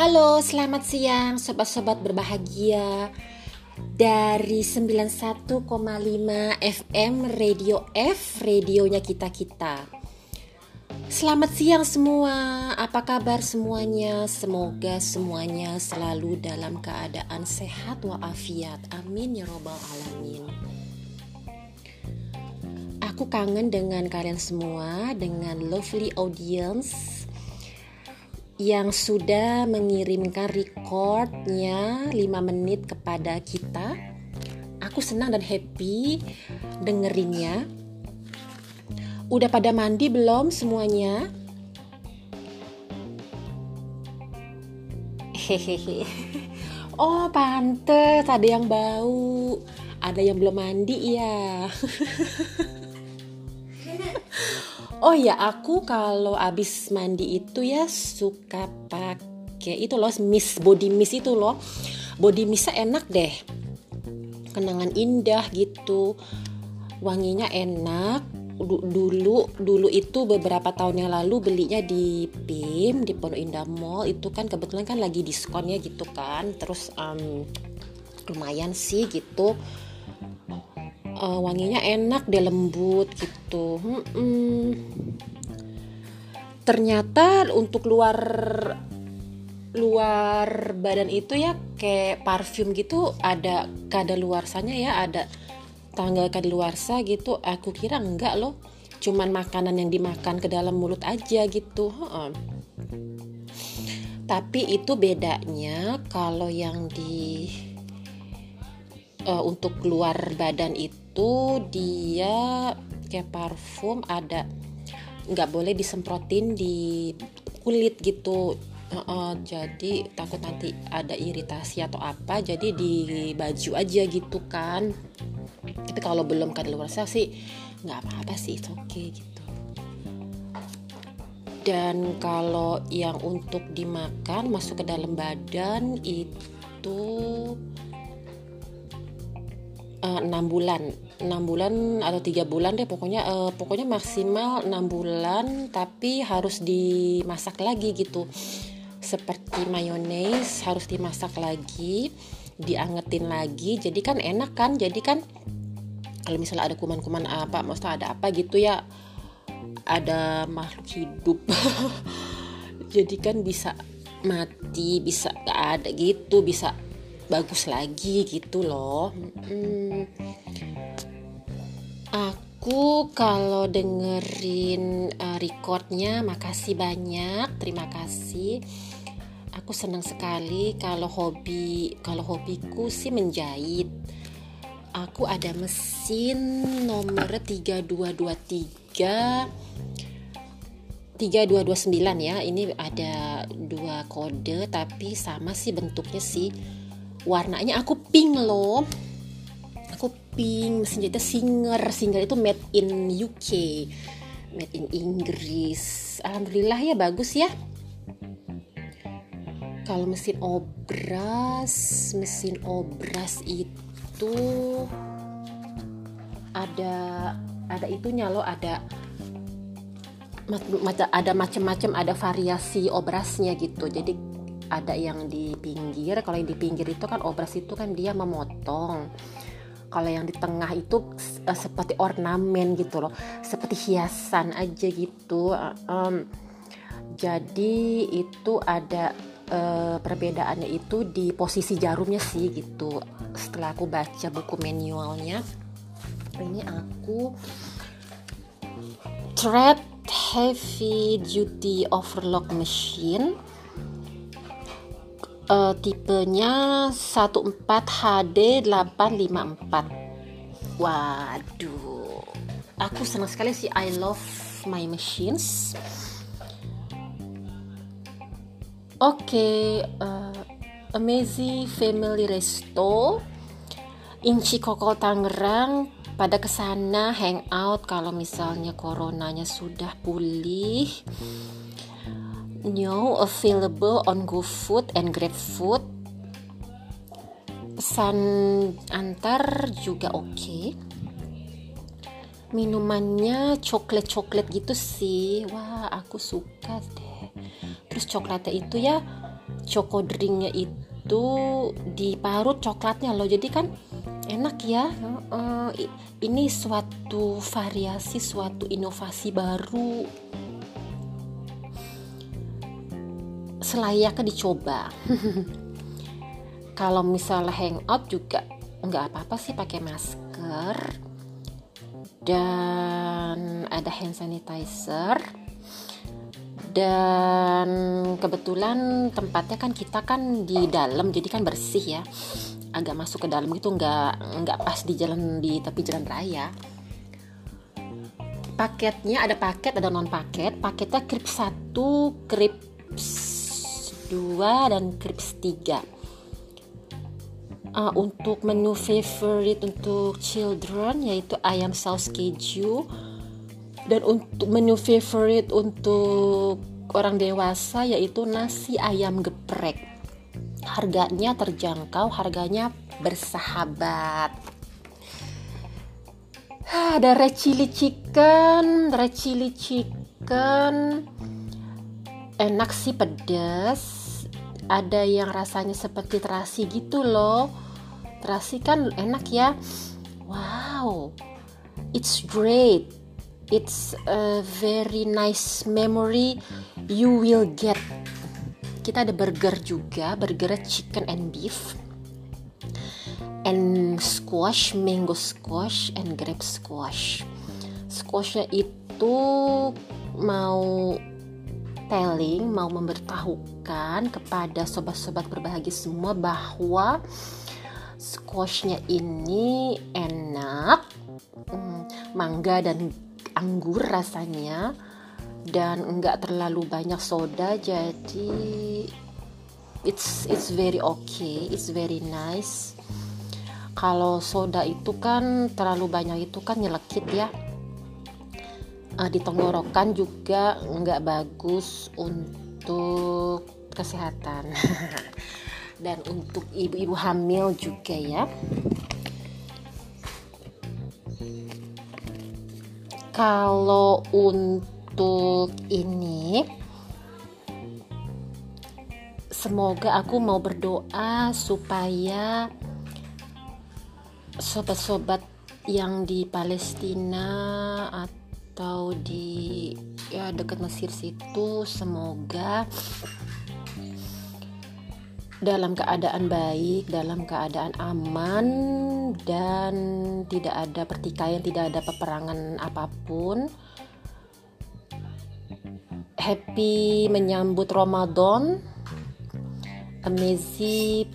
Halo, selamat siang sobat-sobat berbahagia dari 91,5 FM Radio F, radionya kita-kita. Selamat siang semua. Apa kabar semuanya? Semoga semuanya selalu dalam keadaan sehat walafiat. Amin ya robbal alamin. Aku kangen dengan kalian semua, dengan lovely audience yang sudah mengirimkan recordnya 5 menit kepada kita. Aku senang dan happy dengerinnya. Udah pada mandi belum semuanya? Hehehe. Oh, pantes ada yang bau. Ada yang belum mandi ya. Oh ya, aku kalau abis mandi itu ya suka pakai itu loh mist body mist itu loh. Body mistnya enak deh. Kenangan indah gitu. Wanginya enak. Dulu dulu itu beberapa tahun yang lalu belinya di PIM di Pondok Indah Mall itu kan kebetulan kan lagi diskonnya gitu kan. Terus um, lumayan sih gitu uh, wanginya enak deh lembut gitu hmm, hmm. ternyata untuk luar luar badan itu ya kayak parfum gitu ada kada luarsanya ya ada tanggal kada luarsa gitu aku kira enggak loh cuman makanan yang dimakan ke dalam mulut aja gitu hmm. tapi itu bedanya kalau yang di uh, untuk keluar badan itu dia kayak parfum ada nggak boleh disemprotin di kulit gitu. Uh, uh, jadi takut nanti ada iritasi atau apa jadi di baju aja gitu kan. Tapi kalau belum kadaluarsa sih nggak apa-apa sih oke okay gitu. Dan kalau yang untuk dimakan masuk ke dalam badan itu enam uh, bulan. Enam bulan atau tiga bulan deh pokoknya uh, pokoknya maksimal enam bulan tapi harus dimasak lagi gitu. Seperti mayones harus dimasak lagi diangetin lagi jadi kan enak kan? Jadi kan kalau misalnya ada kuman-kuman apa maksudnya ada apa gitu ya ada makhluk hidup. Jadi kan bisa mati bisa gak ada gitu bisa bagus lagi gitu loh. Hmm. aku kalau dengerin uh, recordnya makasih banyak terima kasih. Aku senang sekali kalau hobi kalau hobiku sih menjahit. Aku ada mesin nomor 3223 3229 ya ini ada dua kode tapi sama sih bentuknya sih warnanya. Aku pink loh. Aku pink mesin jahitnya Singer. Singer itu made in UK made in Inggris. Alhamdulillah ya bagus ya. Kalau mesin obras mesin obras itu ada ada itunya loh ada ada macam-macam ada variasi obrasnya gitu. Jadi ada yang di pinggir kalau yang di pinggir itu kan obras itu kan dia memotong. Kalau yang di tengah itu uh, seperti ornamen gitu loh seperti hiasan aja gitu um, jadi itu ada uh, perbedaannya itu di posisi jarumnya sih gitu. Setelah aku baca buku manualnya ini aku thread heavy duty overlock machine uh, tipenya 14 HD 854 waduh. Aku senang sekali sih I love my machines. Oke okay, uh, Amazing Family Resto Inci Koko Tangerang pada ke sana hangout kalau misalnya coronanya sudah pulih new available on GoFood and GrabFood. Pesan antar juga oke. Okay. minumannya coklat-coklat gitu sih. Wah aku suka deh. Terus coklatnya itu ya choco drinknya itu diparut coklatnya loh. Jadi kan enak ya. Ini suatu variasi suatu inovasi baru selayaknya dicoba. Kalau misalnya hangout juga nggak apa-apa sih pakai masker dan ada hand sanitizer. Dan kebetulan tempatnya kan kita kan di dalam jadi kan bersih ya. Agak masuk ke dalam gitu nggak nggak pas di jalan di tepi jalan raya. Paketnya ada paket ada non paket paketnya krip satu krip 2 dan crepes 3 uh, untuk menu favorite untuk children yaitu ayam saus keju. Dan untuk menu favorite untuk orang dewasa yaitu nasi ayam geprek. Harganya terjangkau harganya bersahabat. Ah, ada red chili chicken red chili chicken enak sih pedas ada yang rasanya seperti terasi gitu loh. Terasi kan enak ya. Wow it's great. It's a very nice memory you will get. Kita ada burger juga burger chicken and beef. And squash mango squash and grape squash. Squashnya itu mau telling mau memberitahukan kepada sobat-sobat berbahagia semua bahwa squashnya ini enak hmm, mangga dan anggur rasanya dan enggak terlalu banyak soda jadi it's it's very okay it's very nice. Kalau soda itu kan terlalu banyak itu kan nyelekit ya uh, di tenggorokan juga nggak bagus untuk kesehatan. Dan untuk ibu-ibu hamil juga ya. Kalau untuk ini semoga aku mau berdoa supaya sobat-sobat yang di Palestina atau atau di ya dekat Mesir situ semoga dalam keadaan baik, dalam keadaan aman dan tidak ada pertikaian, tidak ada peperangan apa pun. Happy menyambut Ramadan. Amazing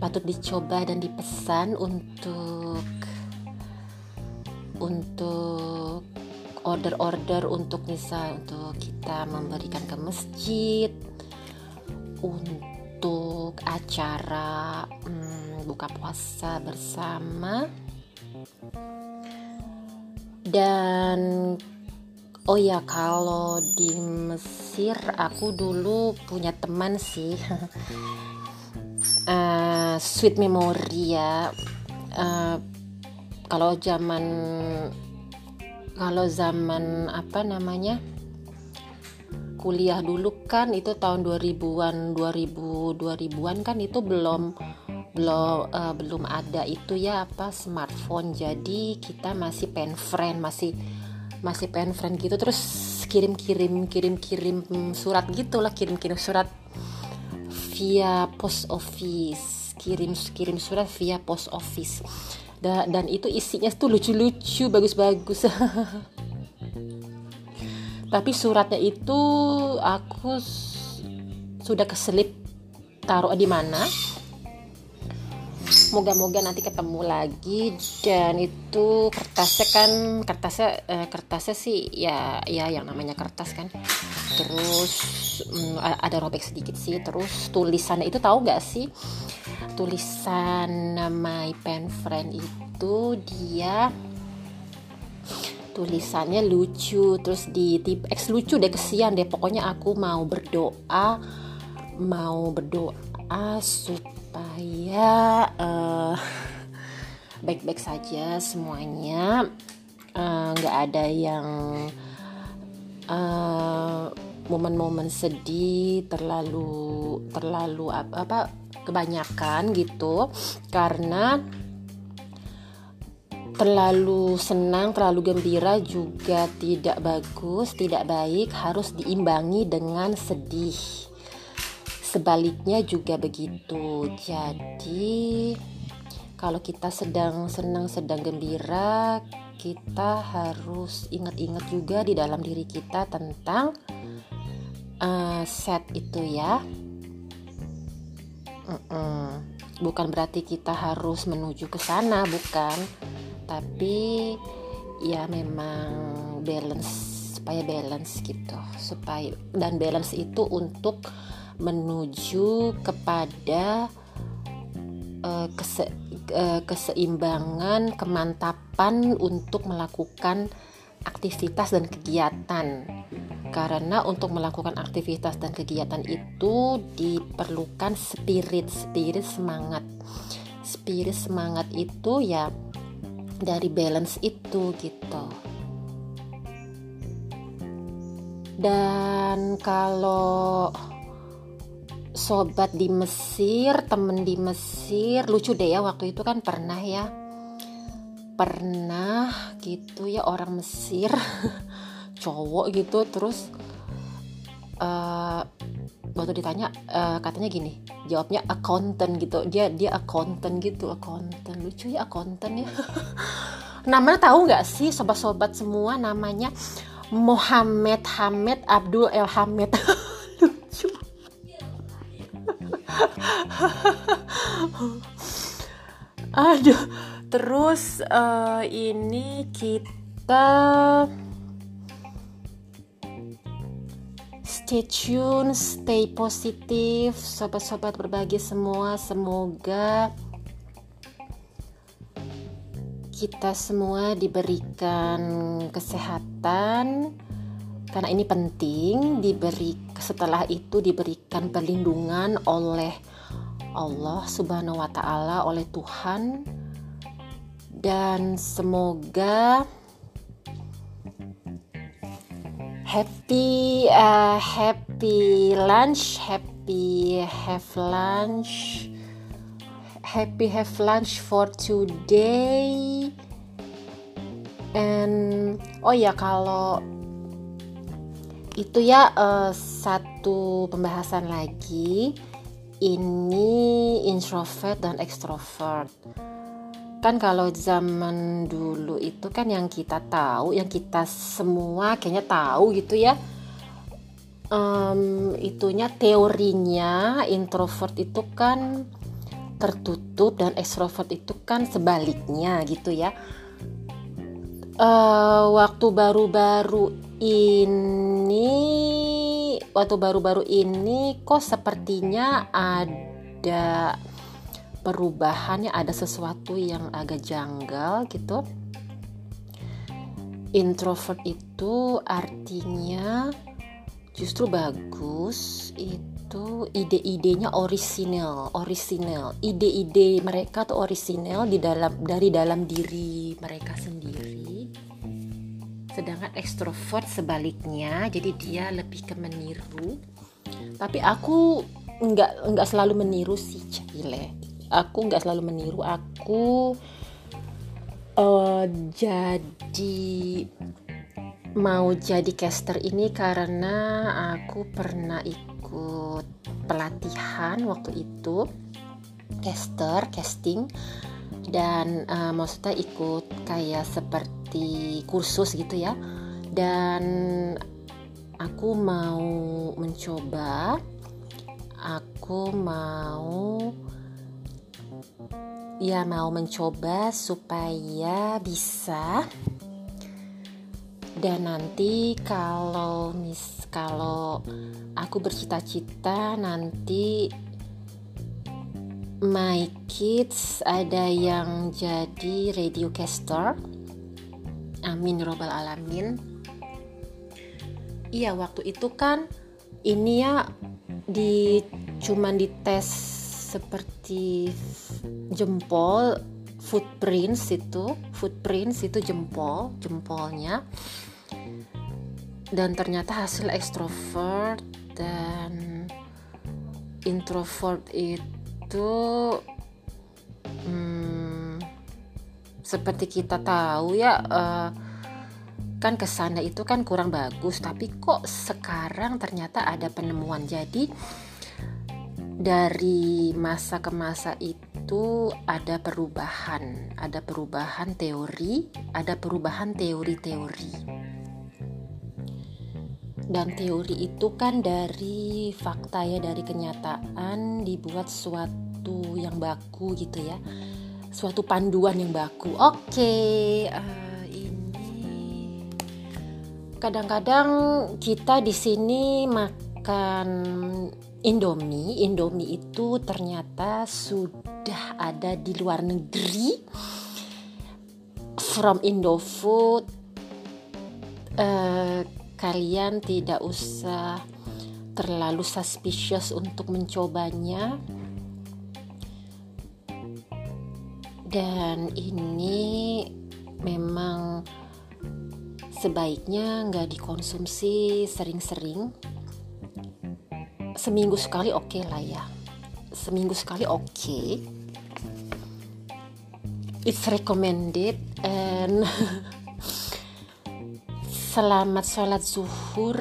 patut dicoba dan dipesan untuk untuk order-order untuk misal untuk kita memberikan ke masjid untuk acara hmm, buka puasa bersama. Dan oh ya kalau di Mesir aku dulu punya teman sih. Uh, sweet memory ya. Uh, kalau zaman kalau zaman apa namanya kuliah dulu kan itu tahun 2000-an 2000 2000-an kan itu belum belum uh, belum ada itu ya apa smartphone. Jadi kita masih pen friend masih masih pen friend gitu. Terus kirim kirim kirim kirim surat gitulah kirim kirim surat via post office. Kirim kirim surat via post office da dan itu isinya tuh lucu-lucu bagus-bagus. Tapi suratnya itu aku sudah keselip taruh di mana. Moga-moga nanti ketemu lagi. Dan itu kertasnya kan kertasnya eh, kertasnya sih ya ya yang namanya kertas kan. Terus mm, ada robek sedikit sih. Terus tulisannya itu tahu nggak sih tulisan my pen friend itu dia tulisannya lucu terus di X lucu deh kesian deh. Pokoknya aku mau berdoa mau berdoa supaya uh, baik-baik saja semuanya. Eh, nggak uh, ada yang uh, momen-momen sedih terlalu terlalu apa, apa kebanyakan gitu karena terlalu senang, terlalu gembira juga tidak bagus, tidak baik, harus diimbangi dengan sedih. Sebaliknya juga begitu. Jadi kalau kita sedang senang, sedang gembira, kita harus ingat-ingat juga di dalam diri kita tentang uh, set itu ya. -uh. Bukan berarti kita harus menuju ke sana, bukan. Tapi ya memang balance supaya balance gitu. Supaya dan balance itu untuk menuju kepada uh, kese, uh, keseimbangan kemantapan untuk melakukan aktivitas dan kegiatan karena untuk melakukan aktivitas dan kegiatan itu diperlukan spirit. Spirit semangat. Spirit semangat itu ya dari balance itu gitu. Dan kalau sobat di Mesir temen di Mesir lucu deh ya waktu itu kan pernah ya. Pernah gitu ya orang Mesir cowok gitu terus uh, waktu ditanya uh, katanya gini jawabnya accountant gitu. Dia dia accountant gitu accountant. Lucu ya accountant ya. Namanya tahu nggak sih sobat-sobat semua namanya Muhammad Hamid Abdul El Hamid lucu. Aduh terus uh, ini kita stay tune, stay positif, sobat-sobat berbagi semua. Semoga kita semua diberikan kesehatan karena ini penting diberi setelah itu diberikan perlindungan oleh Allah Subhanahu wa taala oleh Tuhan dan semoga happy uh, happy lunch happy have lunch happy have lunch for today. And oh ya kalau itu ya uh, satu pembahasan lagi. Ini introvert dan extrovert kan kalau zaman dulu itu kan yang kita tahu yang kita semua kayaknya tahu gitu ya. Um, itunya teorinya introvert itu kan tertutup dan extrovert itu kan sebaliknya gitu ya. Uh, waktu baru-baru ini waktu baru-baru ini kok sepertinya ada perubahannya ada sesuatu yang agak janggal gitu. Introvert itu artinya justru bagus itu ide-idenya orisinal orisinal. Ide-ide mereka tuh orisinal di dalam dari dalam diri mereka sendiri. Sedangkan ekstrovert sebaliknya jadi dia lebih ke meniru. Tapi aku nggak nggak selalu meniru sih Cile aku nggak selalu meniru aku. Uh, jadi mau jadi caster ini karena aku pernah ikut pelatihan waktu itu caster casting dan uh, maksudnya ikut kayak seperti kursus gitu ya. Dan aku mau mencoba aku mau ya mau mencoba supaya bisa. Dan nanti kalau mis kalau aku bercita-cita nanti my kids ada yang jadi radio caster. Amin robbal alamin. Iya waktu itu kan ini ya di cuman dites seperti jempol footprints itu footprints itu jempol jempolnya. Dan ternyata hasil ekstrovert dan introvert itu hmm, seperti kita tahu ya uh, kan ke sana itu kan kurang bagus tapi kok sekarang ternyata ada penemuan. Jadi dari masa ke masa itu ada perubahan ada perubahan teori ada perubahan teori-teori. Dan teori itu kan dari fakta ya dari kenyataan dibuat suatu yang baku gitu ya. Suatu panduan yang baku. Oke uh, ini. Kadang-kadang kita di sini makan Indomie. Indomie itu ternyata sudah ada di luar negeri. From Indofood uh, kalian tidak usah terlalu suspicious untuk mencobanya. Dan ini memang sebaiknya nggak dikonsumsi sering-sering seminggu sekali oke okay lah ya. Seminggu sekali oke. Okay. it's recommended and Selamat sholat zuhur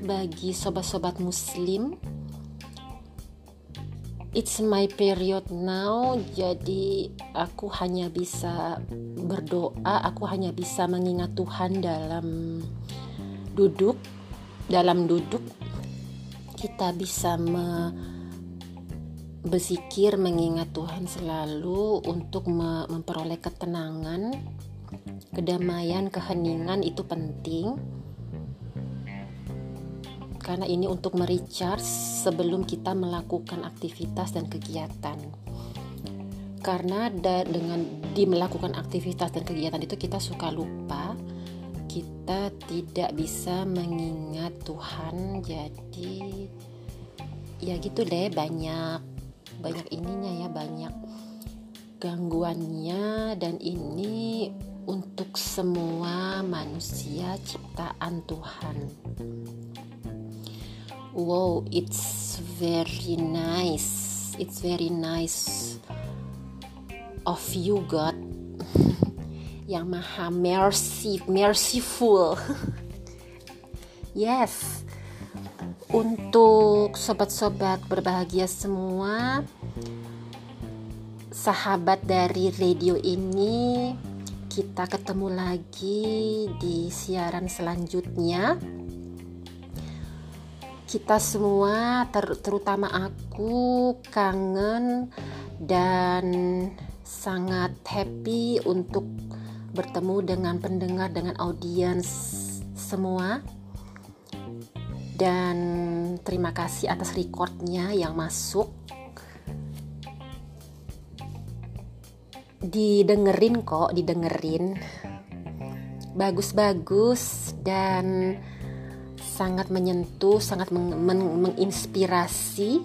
bagi sobat-sobat muslim. It's my period now Jadi aku hanya bisa berdoa Aku hanya bisa mengingat Tuhan dalam duduk Dalam duduk Kita bisa me bersikir mengingat Tuhan selalu Untuk memperoleh ketenangan kedamaian, keheningan itu penting karena ini untuk merecharge sebelum kita melakukan aktivitas dan kegiatan. Karena dengan di melakukan aktivitas dan kegiatan itu kita suka lupa, kita tidak bisa mengingat Tuhan. Jadi ya gitu deh banyak banyak ininya ya banyak gangguannya dan ini untuk semua manusia ciptaan Tuhan. Wow, it's very nice. It's very nice of you God yang maha mercy, merciful. yes. Untuk sobat-sobat berbahagia semua, sahabat dari radio ini kita ketemu lagi di siaran selanjutnya. Kita semua, ter terutama aku, kangen dan sangat happy untuk bertemu dengan pendengar, dengan audiens semua. Dan terima kasih atas recordnya yang masuk. Didengerin kok didengerin. Bagus-bagus dan sangat menyentuh sangat meng meng menginspirasi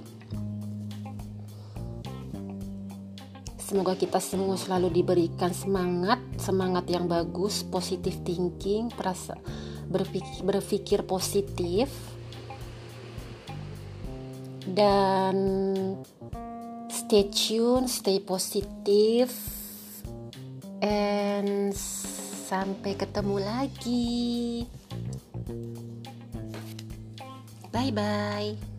semoga kita semua selalu diberikan semangat semangat yang bagus positif thinking perasa berpikir, berpikir positif dan stay tune stay positif and sampai ketemu lagi. Bye bye.